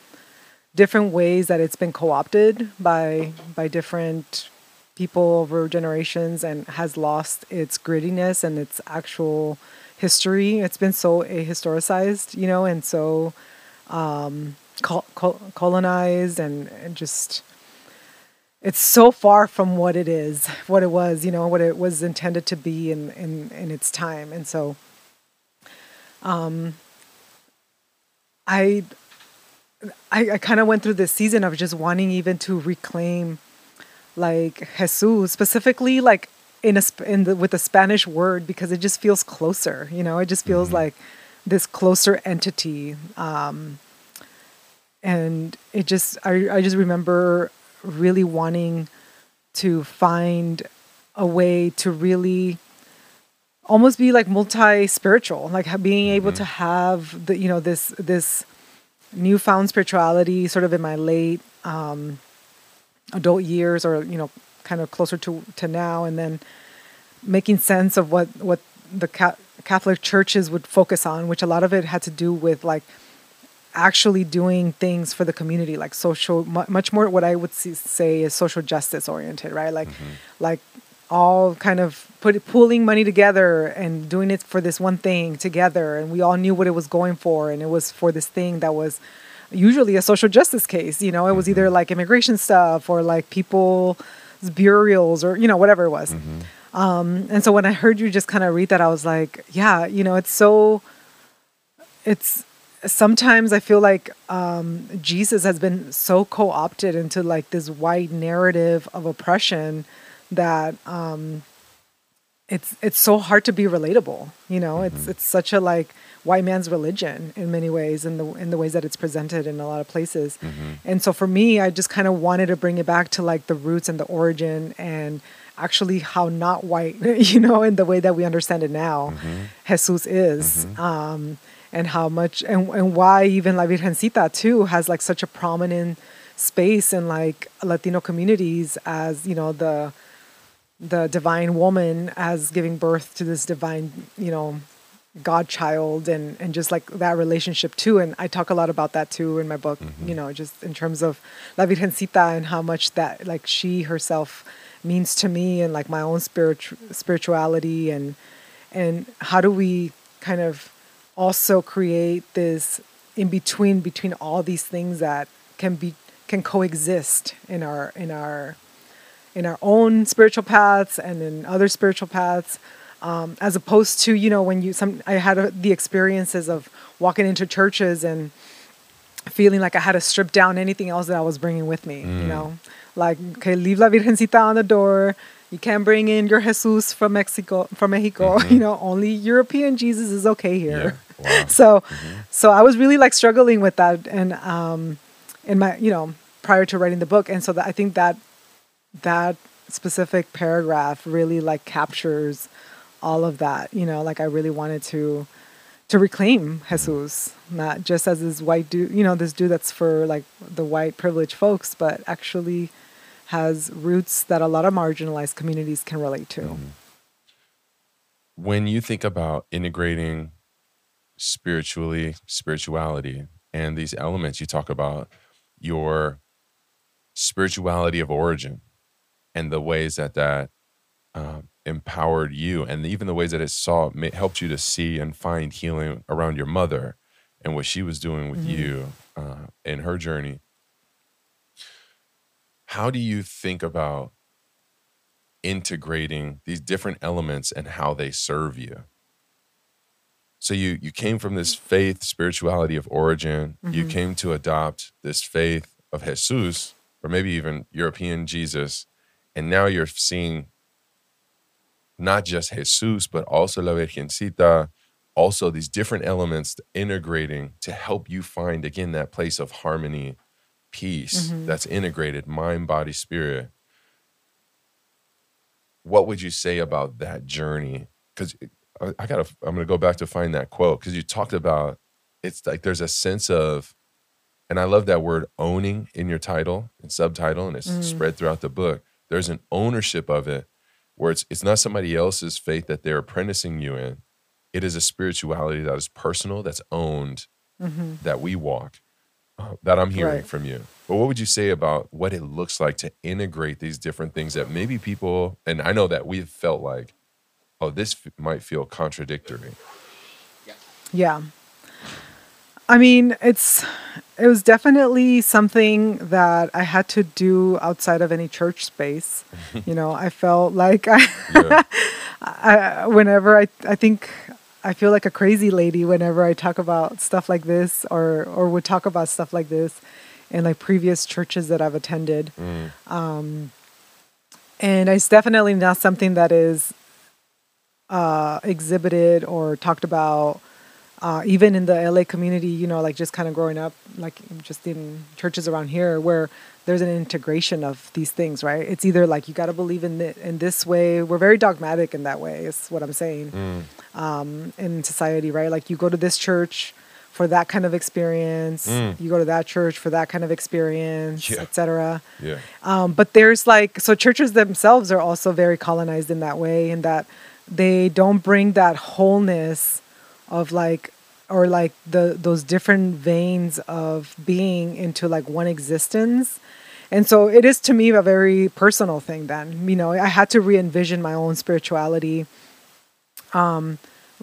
different ways that it's been co-opted by by different people over generations and has lost its grittiness and its actual history. It's been so ahistoricized, you know, and so um, col- col- colonized and, and just it's so far from what it is, what it was, you know, what it was intended to be in in, in its time. And so um I I, I kind of went through this season of just wanting even to reclaim like Jesus specifically like in a in the with a Spanish word because it just feels closer, you know, it just feels mm-hmm. like this closer entity um and it just I I just remember really wanting to find a way to really almost be like multi spiritual like being able mm-hmm. to have the you know this this newfound spirituality sort of in my late um, adult years or you know kind of closer to to now and then making sense of what what the Catholic churches would focus on which a lot of it had to do with like actually doing things for the community like social much more what i would say is social justice oriented right like mm-hmm. like all kind of put pooling money together and doing it for this one thing together and we all knew what it was going for and it was for this thing that was usually a social justice case you know it was either mm-hmm. like immigration stuff or like people's burials or you know whatever it was mm-hmm. um, and so when i heard you just kind of read that i was like yeah you know it's so it's sometimes I feel like um, Jesus has been so co opted into like this white narrative of oppression that um, it's it's so hard to be relatable. You know, mm-hmm. it's it's such a like white man's religion in many ways, in the in the ways that it's presented in a lot of places. Mm-hmm. And so for me, I just kind of wanted to bring it back to like the roots and the origin and actually how not white, <laughs> you know, in the way that we understand it now, mm-hmm. Jesus is. Mm-hmm. Um, and how much and, and why even La Virgencita too has like such a prominent space in like Latino communities as you know the the divine woman as giving birth to this divine you know godchild and and just like that relationship too and I talk a lot about that too in my book mm-hmm. you know just in terms of La Virgencita and how much that like she herself means to me and like my own spiritual spirituality and and how do we kind of also create this in between between all these things that can be can coexist in our in our in our own spiritual paths and in other spiritual paths um, as opposed to you know when you some i had a, the experiences of walking into churches and feeling like i had to strip down anything else that i was bringing with me mm. you know like okay leave la virgencita on the door you can't bring in your jesus from mexico from mexico <laughs> mm-hmm. you know only european jesus is okay here yeah. wow. <laughs> so mm-hmm. so i was really like struggling with that and um in my you know prior to writing the book and so that i think that that specific paragraph really like captures all of that you know like i really wanted to to reclaim jesus not just as this white dude you know this dude that's for like the white privileged folks but actually has roots that a lot of marginalized communities can relate to mm-hmm. when you think about integrating spiritually spirituality and these elements you talk about your spirituality of origin and the ways that that uh, empowered you and even the ways that it saw it helped you to see and find healing around your mother and what she was doing with mm-hmm. you uh, in her journey how do you think about integrating these different elements and how they serve you so you you came from this faith spirituality of origin mm-hmm. you came to adopt this faith of jesus or maybe even european jesus and now you're seeing not just Jesus, but also La Virgencita, also these different elements integrating to help you find, again, that place of harmony, peace mm-hmm. that's integrated, mind, body, spirit. What would you say about that journey? Because I gotta, I'm gonna go back to find that quote because you talked about it's like there's a sense of, and I love that word owning in your title and subtitle, and it's mm. spread throughout the book there's an ownership of it where it's it's not somebody else's faith that they're apprenticing you in. It is a spirituality that is personal, that's owned, mm-hmm. that we walk. Uh, that I'm hearing right. from you. But what would you say about what it looks like to integrate these different things that maybe people, and I know that we've felt like, oh, this f- might feel contradictory. Yeah. I mean, it's it was definitely something that I had to do outside of any church space. <laughs> you know, I felt like I, yeah. <laughs> I, whenever I I think I feel like a crazy lady whenever I talk about stuff like this or or would talk about stuff like this in like previous churches that I've attended. Mm. Um, and it's definitely not something that is uh, exhibited or talked about uh, even in the LA community, you know, like just kind of growing up, like just in churches around here, where there's an integration of these things, right? It's either like you got to believe in the, in this way. We're very dogmatic in that way. Is what I'm saying. Mm. Um, in society, right? Like you go to this church for that kind of experience. Mm. You go to that church for that kind of experience, yeah. etc. Yeah. Um, but there's like so churches themselves are also very colonized in that way, in that they don't bring that wholeness of like or like the those different veins of being into like one existence. And so it is to me a very personal thing then. You know i had to re-envision my own spirituality um,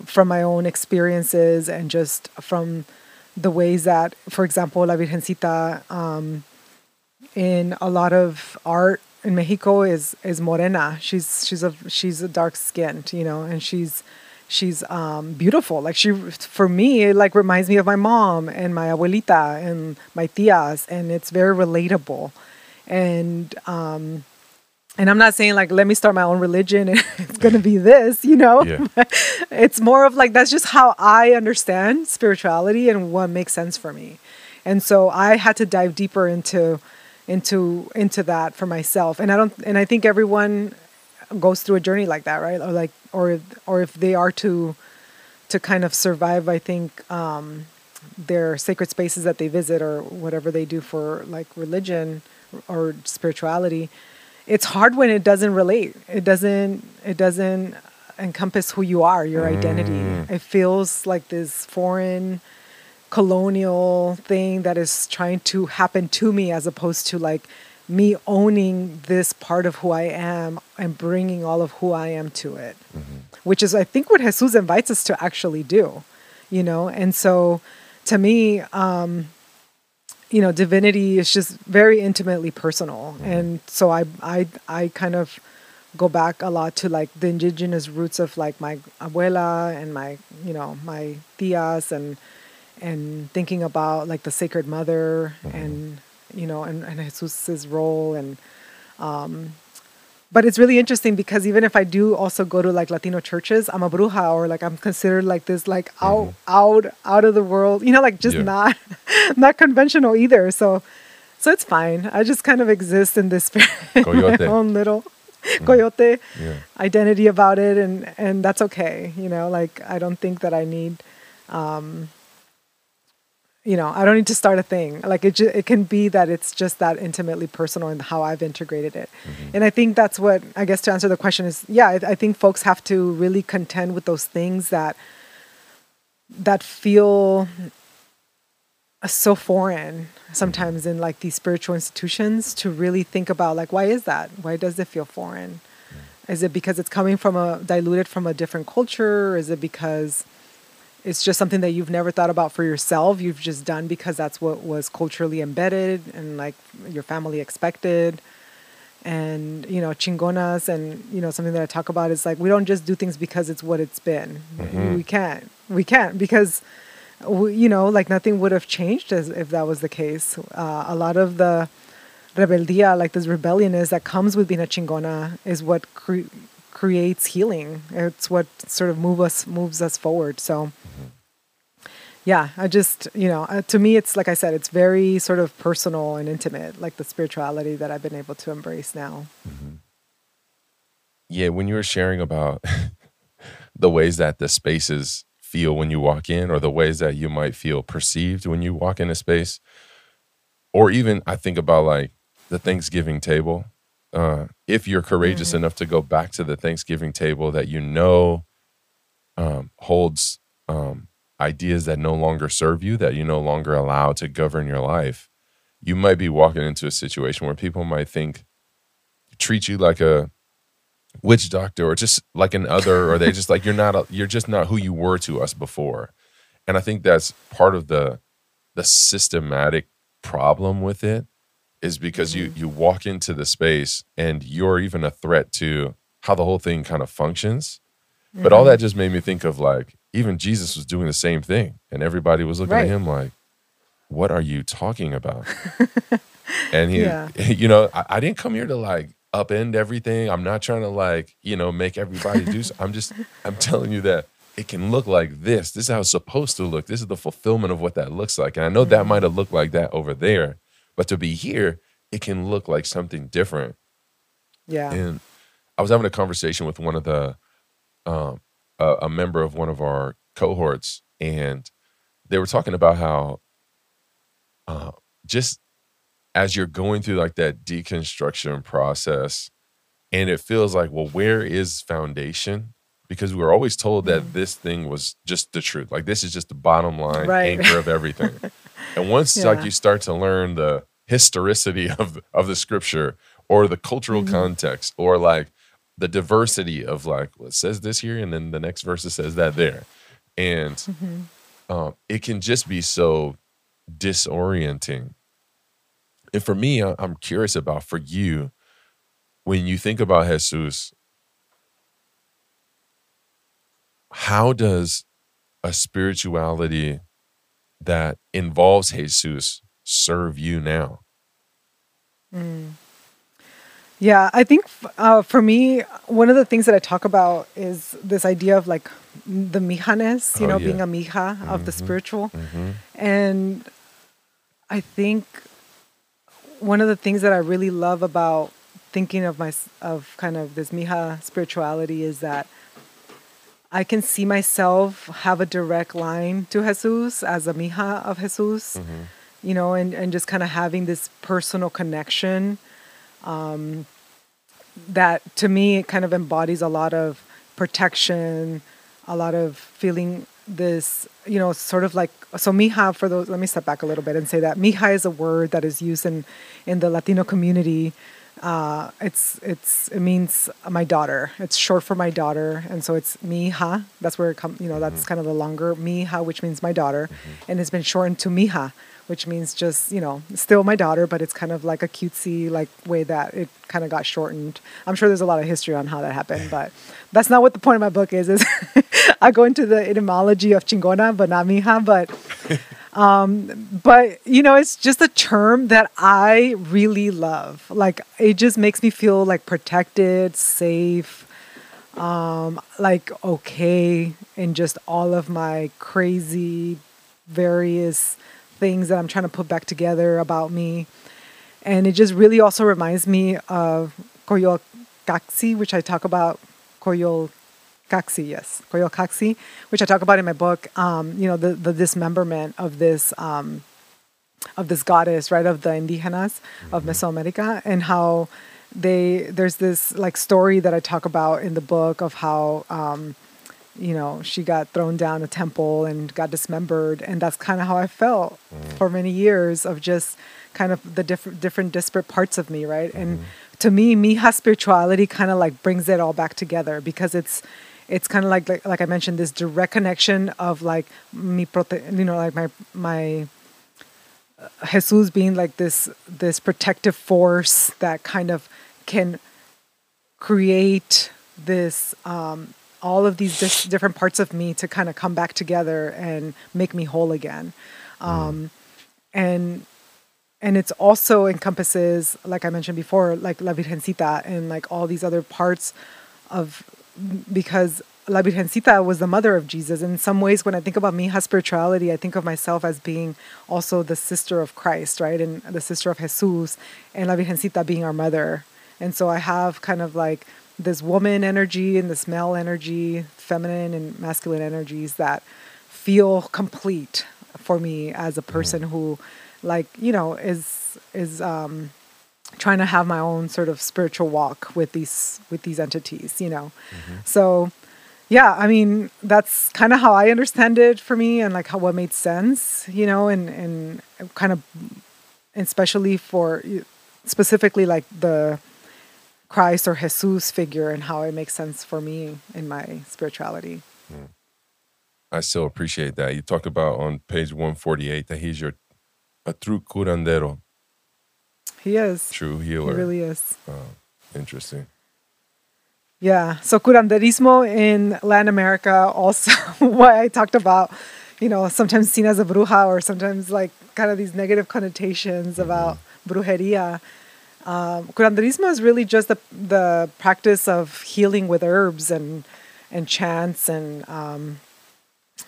from my own experiences and just from the ways that for example la virgencita um, in a lot of art in mexico is is morena. She's she's a she's a dark skinned you know and she's she's um, beautiful. Like she, for me, it like reminds me of my mom and my abuelita and my tias, and it's very relatable. And um, and I'm not saying like let me start my own religion and <laughs> it's gonna be this, you know. Yeah. <laughs> it's more of like that's just how I understand spirituality and what makes sense for me. And so I had to dive deeper into into into that for myself. And I don't and I think everyone goes through a journey like that, right? Or like, or or if they are to to kind of survive, I think um, their sacred spaces that they visit or whatever they do for like religion or spirituality, it's hard when it doesn't relate. It doesn't. It doesn't encompass who you are, your identity. Mm. It feels like this foreign colonial thing that is trying to happen to me as opposed to like me owning this part of who I am and bringing all of who I am to it, mm-hmm. which is, I think, what Jesus invites us to actually do, you know? And so to me, um, you know, divinity is just very intimately personal, and so I I I kind of go back a lot to like the indigenous roots of like my abuela and my you know my tias and and thinking about like the sacred mother and you know and, and jesus's role and um but it's really interesting because even if I do also go to like Latino churches, I'm a bruja or like I'm considered like this like out out out of the world, you know, like just Yeah. not <laughs> not conventional either. So so it's fine. I just kind of exist in this <laughs> my own little coyote Yeah. identity about it and and that's okay, you know, like I don't think that I need um you know, I don't need to start a thing. Like it, ju- it can be that it's just that intimately personal in how I've integrated it. Mm-hmm. And I think that's what I guess to answer the question is, yeah, I, I think folks have to really contend with those things that that feel so foreign sometimes in like these spiritual institutions to really think about like why is that? Why does it feel foreign? Is it because it's coming from a diluted from a different culture? Is it because it's just something that you've never thought about for yourself. You've just done because that's what was culturally embedded and like your family expected. And you know chingonas and you know something that i talk about is like we don't just do things because it's what it's been. We can't. We can't because we, you know like nothing would have changed as if that was the case. Uh, a lot of the rebeldia like this rebelliousness that comes with being a chingona is what cre- creates healing. It's what sort of move us moves us forward. So yeah i just you know uh, to me it's like i said it's very sort of personal and intimate like the spirituality that i've been able to embrace now. Yeah, when you were sharing about <laughs> the ways that the spaces feel when you walk in, or the ways that you might feel perceived when you walk in a space, or even I think about like the Thanksgiving table. Uh, if you're courageous enough to go back to the Thanksgiving table that you know um, holds um, ideas that no longer serve you, that you no longer allow to govern your life, you might be walking into a situation where people might think, treat you like a witch doctor or just like an other or they just like you're not a, you're just not who you were to us before. And i think that's part of the the systematic problem with it is because you mm-hmm. you walk into the space and you're even a threat to how the whole thing kind of functions. But all mm-hmm. that just made me think of like even jesus was doing the same thing and everybody was looking Right. at him like what are you talking about? <laughs> And he Yeah. <laughs> you know I, I didn't come here to like upend everything. I'm not trying to like you know make everybody do so. <laughs> i'm just i'm telling you that it can look like this. This is how it's supposed to look. This is the fulfillment of what that looks like. And i know that mm-hmm. might have looked like that over there but to be here it can look like something different yeah and I was having a conversation with one of the, um, a, a member of one of our cohorts, and they were talking about how, uh, just as you're going through like that deconstruction process, and it feels like, well, where is foundation? Because we were always told that this thing was just the truth. Like this is just the bottom line Right. anchor of everything. <laughs> and once like you start to learn the historicity of of the scripture or the cultural context or like the diversity of like well, it says this here and then the next verse says that there. And um, it can just be so disorienting. And for me i'm curious about for you when you think about jesus how does a spirituality that involves jesus serve you now Yeah, I think uh, for me, one of the things that I talk about is this idea of like the mijanes, you Oh, know, yeah. being a mija of the spiritual. mm-hmm. And I think one of the things that I really love about thinking of my of kind of this mija spirituality is that I can see myself have a direct line to Jesus as a mija of Jesus, you know, and, and just kind of having this personal connection um, that to me it kind of embodies a lot of protection, a lot of feeling this, you know, sort of like so mija for those let me step back a little bit and say that mija is a word that is used in in the Latino community. Uh, it's it's it means my daughter. It's short for my daughter, and so it's mija. That's where it comes. You know, that's kind of the longer mija, which means my daughter, and it's been shortened to mija, which means just, you know, still my daughter, but it's kind of like a cutesy like way that it kind of got shortened. I'm sure there's a lot of history on how that happened, <laughs> but that's not what the point of my book is. Is <laughs> I go into the etymology of chingona, but not mija, but <laughs> um, but you know, it's just a term that I really love. Like it just makes me feel like protected, safe, um, like okay in just all of my crazy various things that I'm trying to put back together about me. And it just really also reminds me of Coyolxauhqui, which I talk about. Coyolxauhqui, yes, Coyolxauhqui, which I talk about in my book. Um, you know, the, the dismemberment of this um, of this goddess, right, of the indigenas mm-hmm. of Mesoamerica, and how they there's this like story that I talk about in the book of how um, you know she got thrown down a temple and got dismembered, and that's kind of how I felt mm. for many years of just kind of the different different disparate parts of me, right? Mm-hmm. And to me, Mija spirituality kind of like brings it all back together because it's it's kind of like, like like I mentioned this direct connection of like me prote- you know like my my Jesus being like this this protective force that kind of can create this um, all of these dis- different parts of me to kind of come back together and make me whole again. Um, and and it's also encompasses like i mentioned before like la virgencita and like all these other parts of because La Virgencita was the mother of Jesus. In some ways, when I think about Mija spirituality, I think of myself as being also the sister of Christ, right? And the sister of Jesus, and La Virgencita being our mother. And so I have kind of like this woman energy and this male energy, feminine and masculine energies that feel complete for me as a person mm-hmm. who, like, you know, is is um, trying to have my own sort of spiritual walk with these with these entities, you know. Mm-hmm. So yeah, I mean, that's kind of how I understand it for me and like how what made sense, you know, and, and kind of, especially for specifically like the Christ or Jesus figure and how it makes sense for me in my spirituality. Mm. I still appreciate that. You talked about on page 148 that he's your a true curandero. He is. True healer. He really is. Oh, interesting. Yeah. So curanderismo in Latin America also <laughs> what I talked about, you know, sometimes seen as a bruja or sometimes like kind of these negative connotations mm-hmm. about brujeria. Um, curanderismo is really just the the practice of healing with herbs and and chants and um,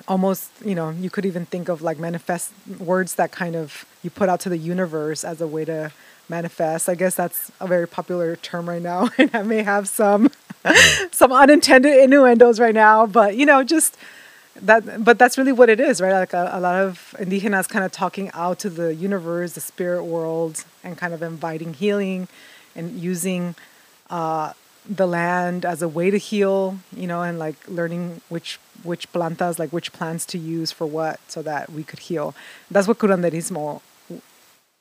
almost you know you could even think of like manifest words that kind of you put out to the universe as a way to manifest. I guess that's a very popular term right now, <laughs> and I may have some <laughs> some unintended innuendos right now, but you know, just that. But that's really what it is, right? Like a, a lot of indigenas kind of talking out to the universe, the spirit world, and kind of inviting healing, and using. Uh, the land as a way to heal, you know, and like learning which which plantas, like which plants to use for what, so that we could heal. That's what curanderismo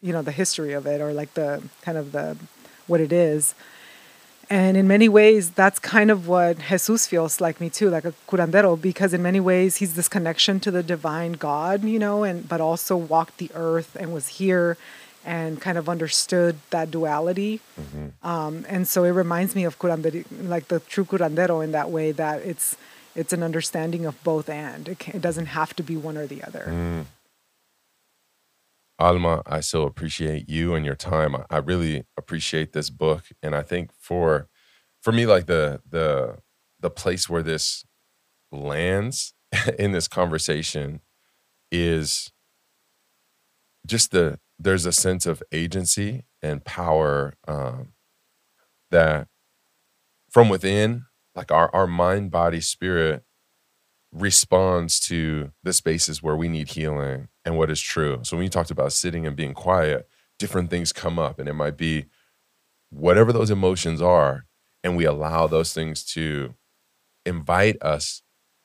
you know the history of it or like the kind of the what it is and in many ways that's kind of what jesus feels like me too like a curandero because in many ways he's this connection to the divine god you know and but also walked the earth and was here and kind of understood that duality mm-hmm. um, and so it reminds me of curandero like the true curandero in that way that it's it's an understanding of both and it, it doesn't have to be one or the other mm. Alma, I so appreciate you and your time. I really appreciate this book, and I think for for me, like the the the place where this lands <laughs> in this conversation is just the there's a sense of agency and power um, that from within, like our our mind, body, spirit responds to the spaces where we need healing and what is true. So when you talked about sitting and being quiet, different things come up, and it might be whatever those emotions are, and we allow those things to invite us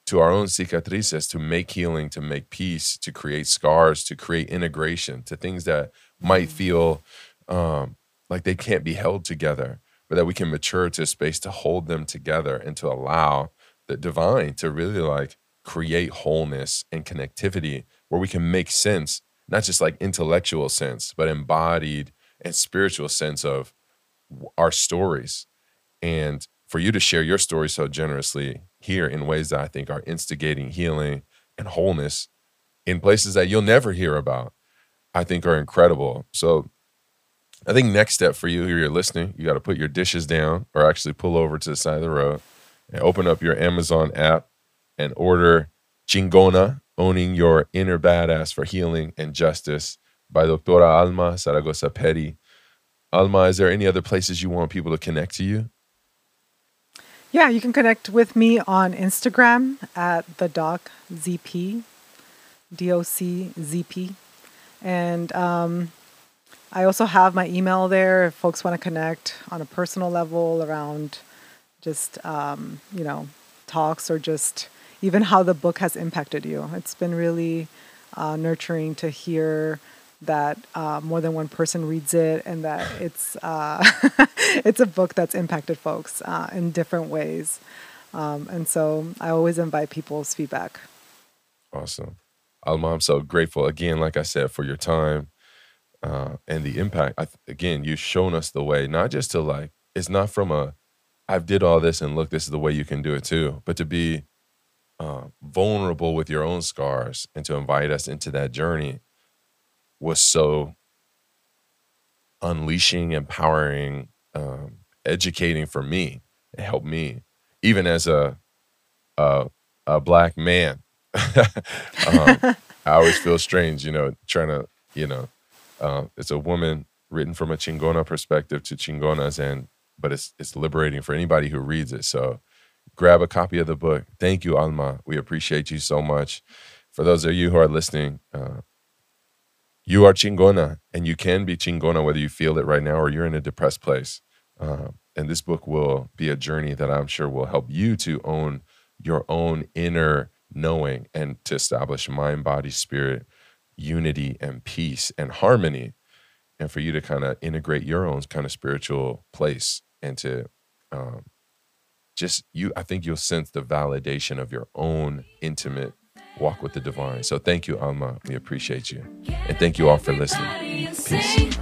to our own cicatrices to make healing, to make peace, to create scars, to create integration, to things that might mm. feel um, like they can't be held together, but that we can mature to a space to hold them together and to allow the divine to really like create wholeness and connectivity where we can make sense not just like intellectual sense, but embodied and spiritual sense of our stories. And for you to share your story so generously here in ways that I think are instigating healing and wholeness in places that you'll never hear about, I think are incredible. So I think next step for you here, you're listening, you got to put your dishes down or actually pull over to the side of the road and open up your Amazon app and order Chingona, Owning Your Inner Badass for Healing and Justice by Doctora Alma Zaragoza Petty. Alma, is there any other places you want people to connect to you? Yeah, you can connect with me on Instagram at the doc ZP, D O C Z P. And um, I also have my email there if folks want to connect on a personal level around just, um, you know, talks or just even how the book has impacted you. It's been really uh, nurturing to hear that uh, more than one person reads it and that <laughs> it's uh, <laughs> it's a book that's impacted folks uh, in different ways. Um, and so I always invite people's feedback. Awesome. Alma, I'm so grateful again, like I said, for your time uh, and the impact. I, again, you've shown us the way, not just to like, it's not from a, I've did all this and look, this is the way you can do it too, but to be uh, vulnerable with your own scars and to invite us into that journey was so unleashing, empowering, um, educating for me. It helped me, even as a a, a black man. <laughs> um, I always feel strange, you know, trying to, you know, uh, it's a woman written from a chingona perspective to chingonas, and but it's it's liberating for anybody who reads it. So grab a copy of the book. Thank you, Alma. We appreciate you so much. For those of you who are listening, uh, you are chingona and you can be chingona whether you feel it right now or you're in a depressed place. Uh, and this book will be a journey that I'm sure will help you to own your own inner knowing and to establish mind, body, spirit, unity, and peace and harmony. And for you to kind of integrate your own kind of spiritual place and to um, just you, I think you'll sense the validation of your own intimate walk with the divine. So thank you, Alma. We appreciate you. And thank you all for listening. Peace.